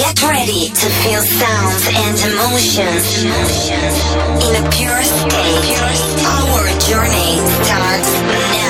Get ready to feel sounds and emotions in a pure state. Our journey starts now.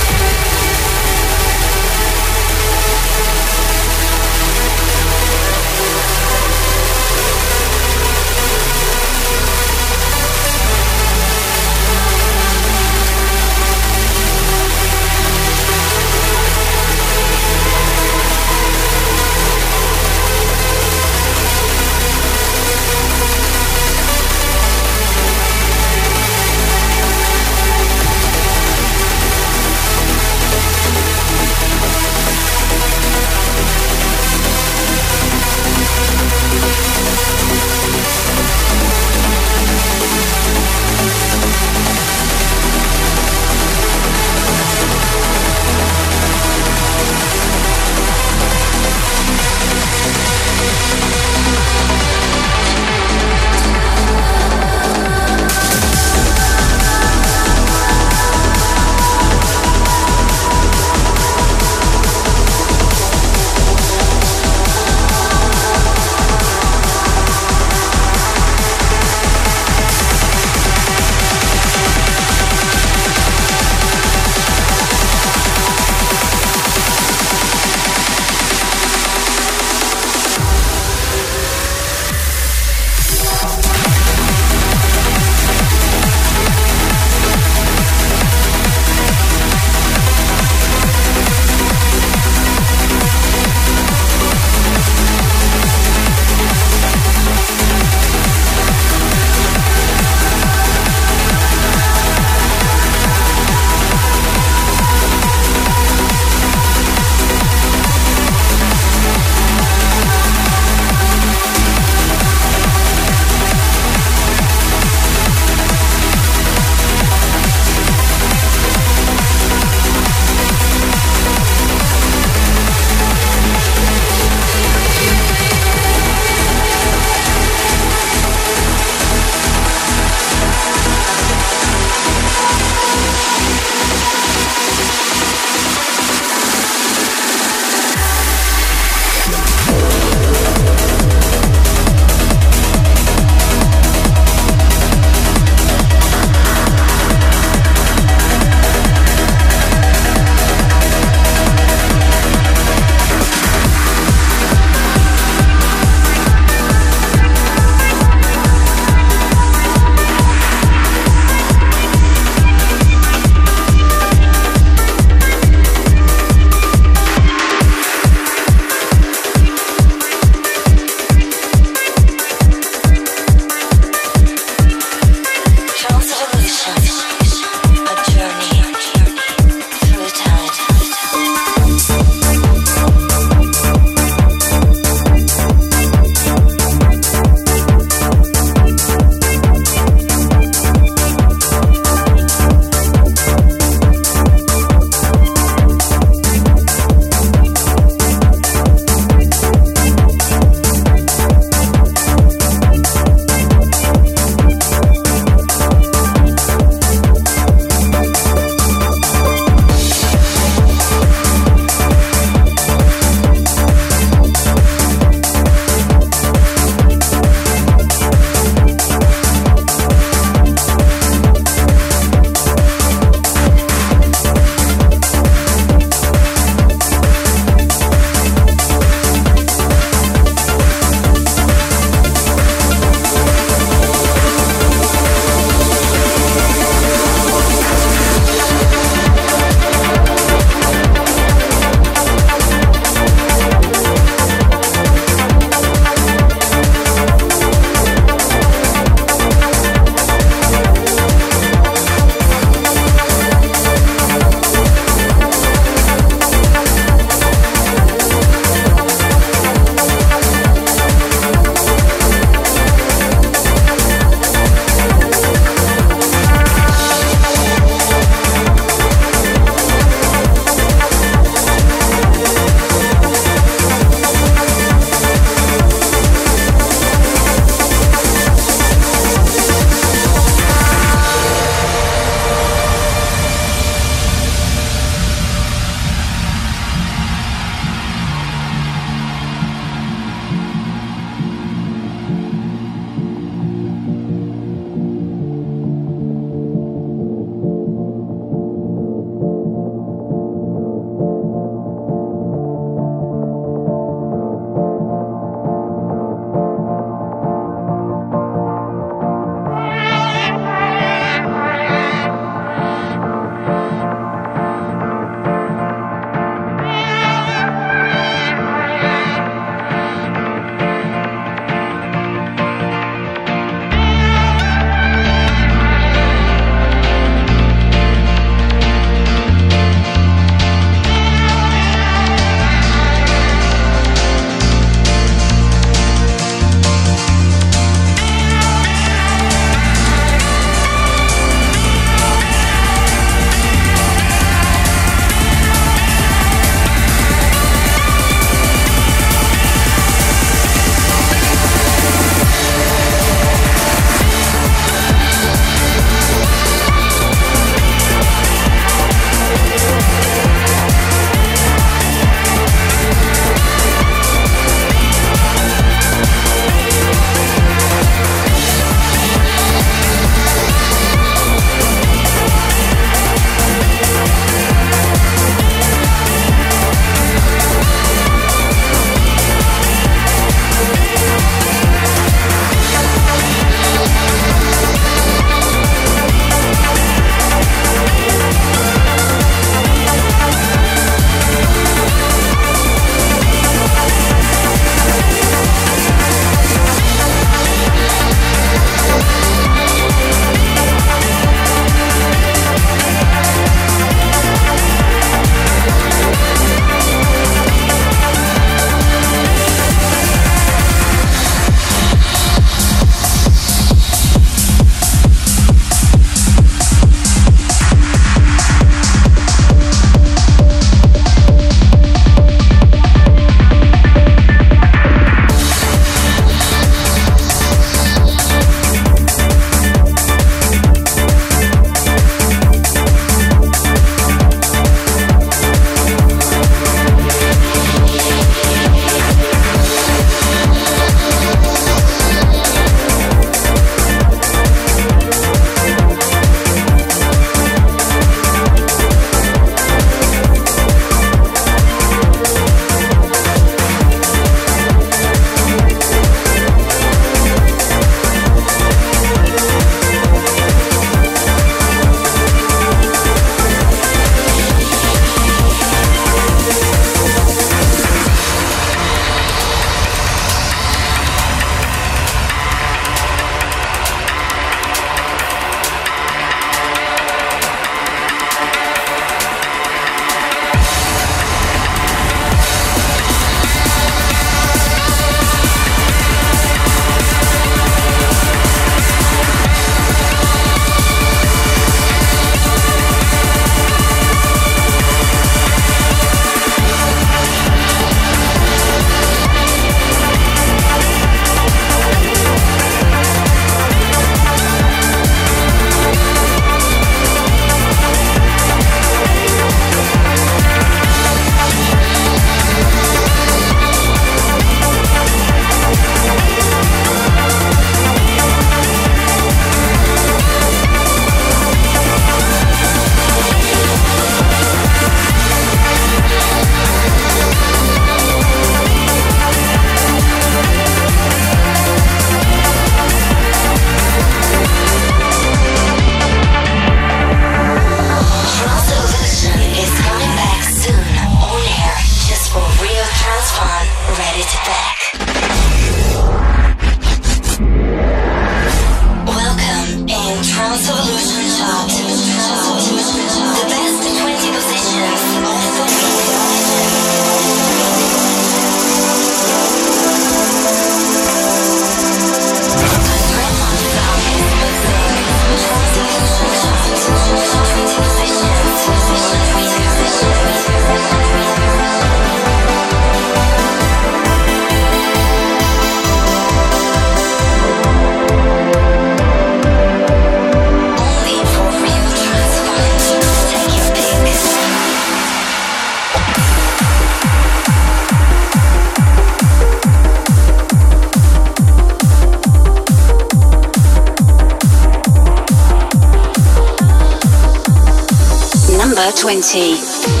20.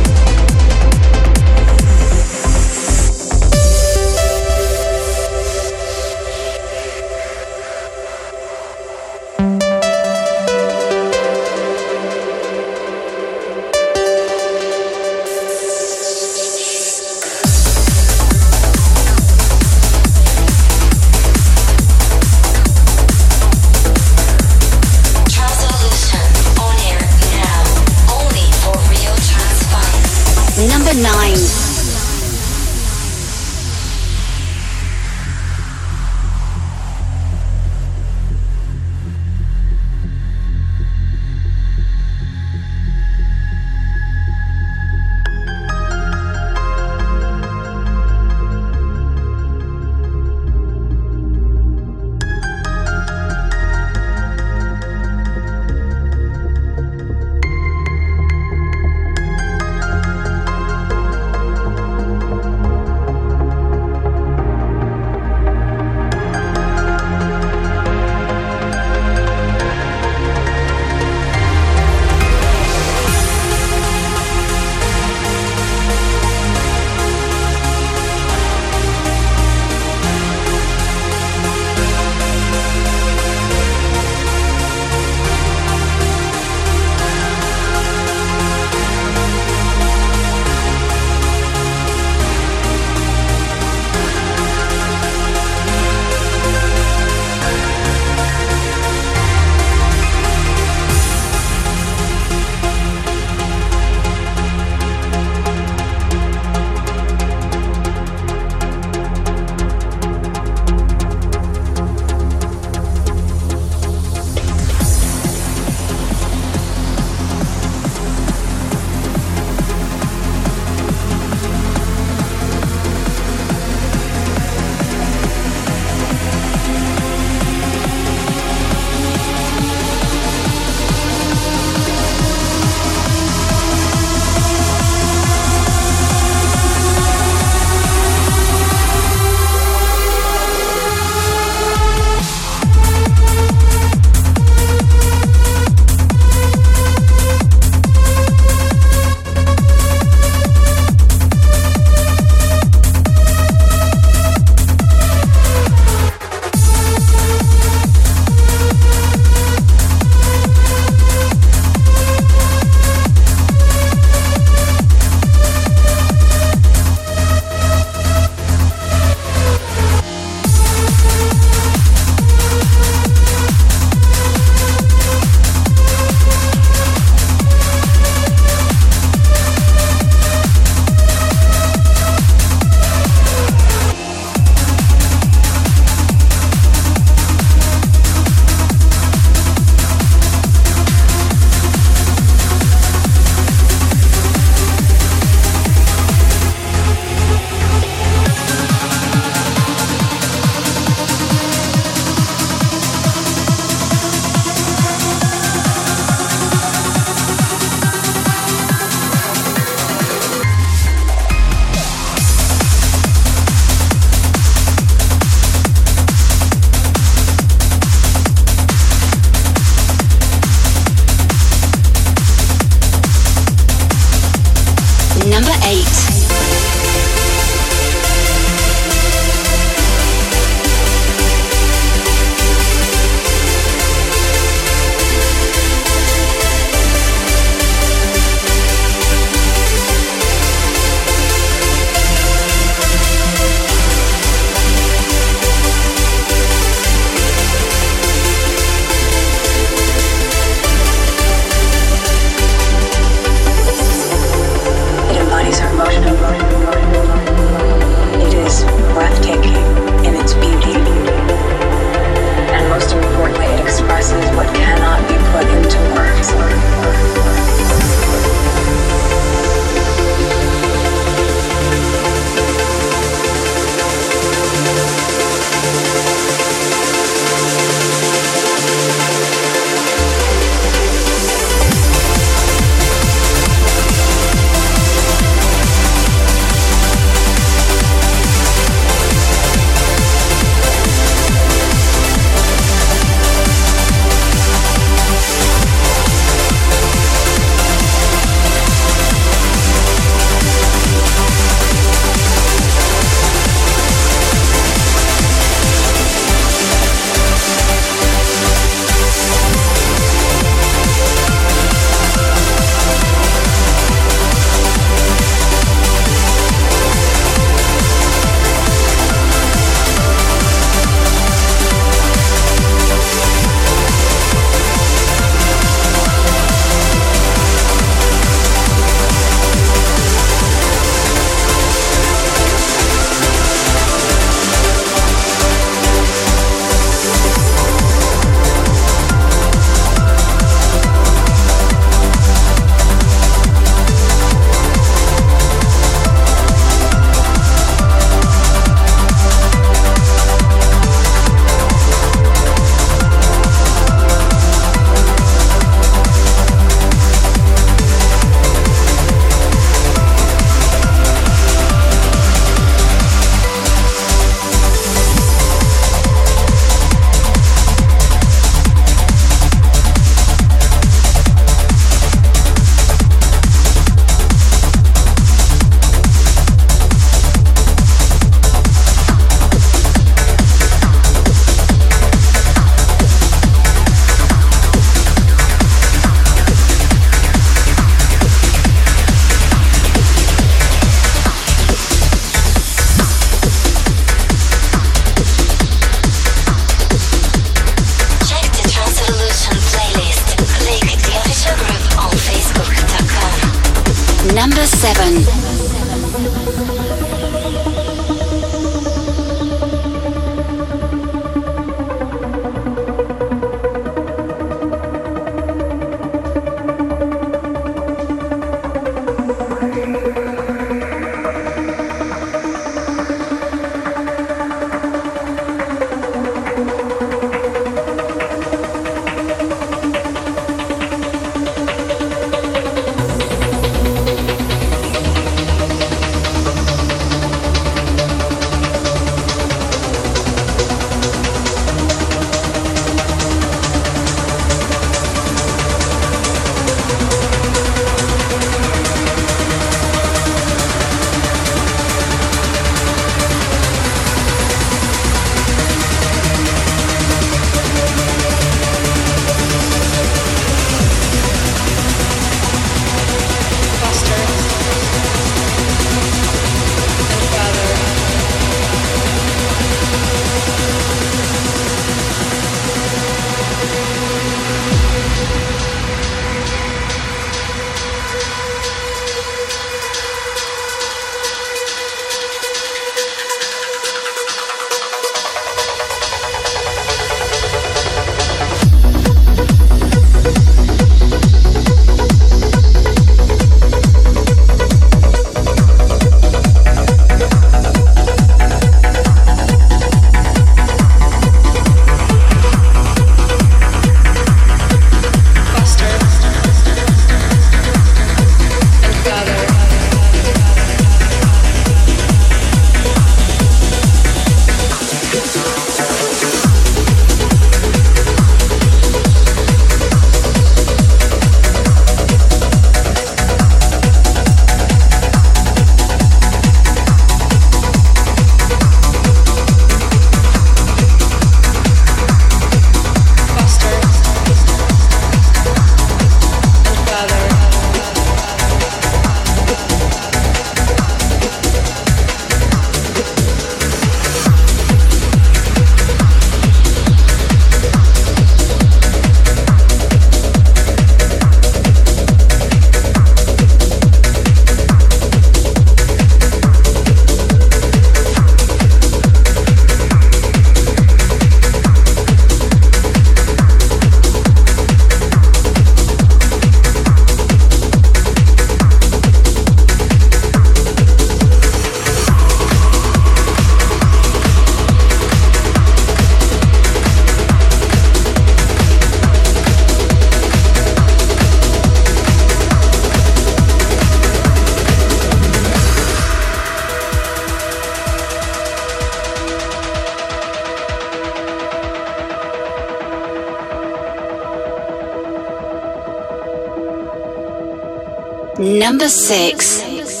Number six.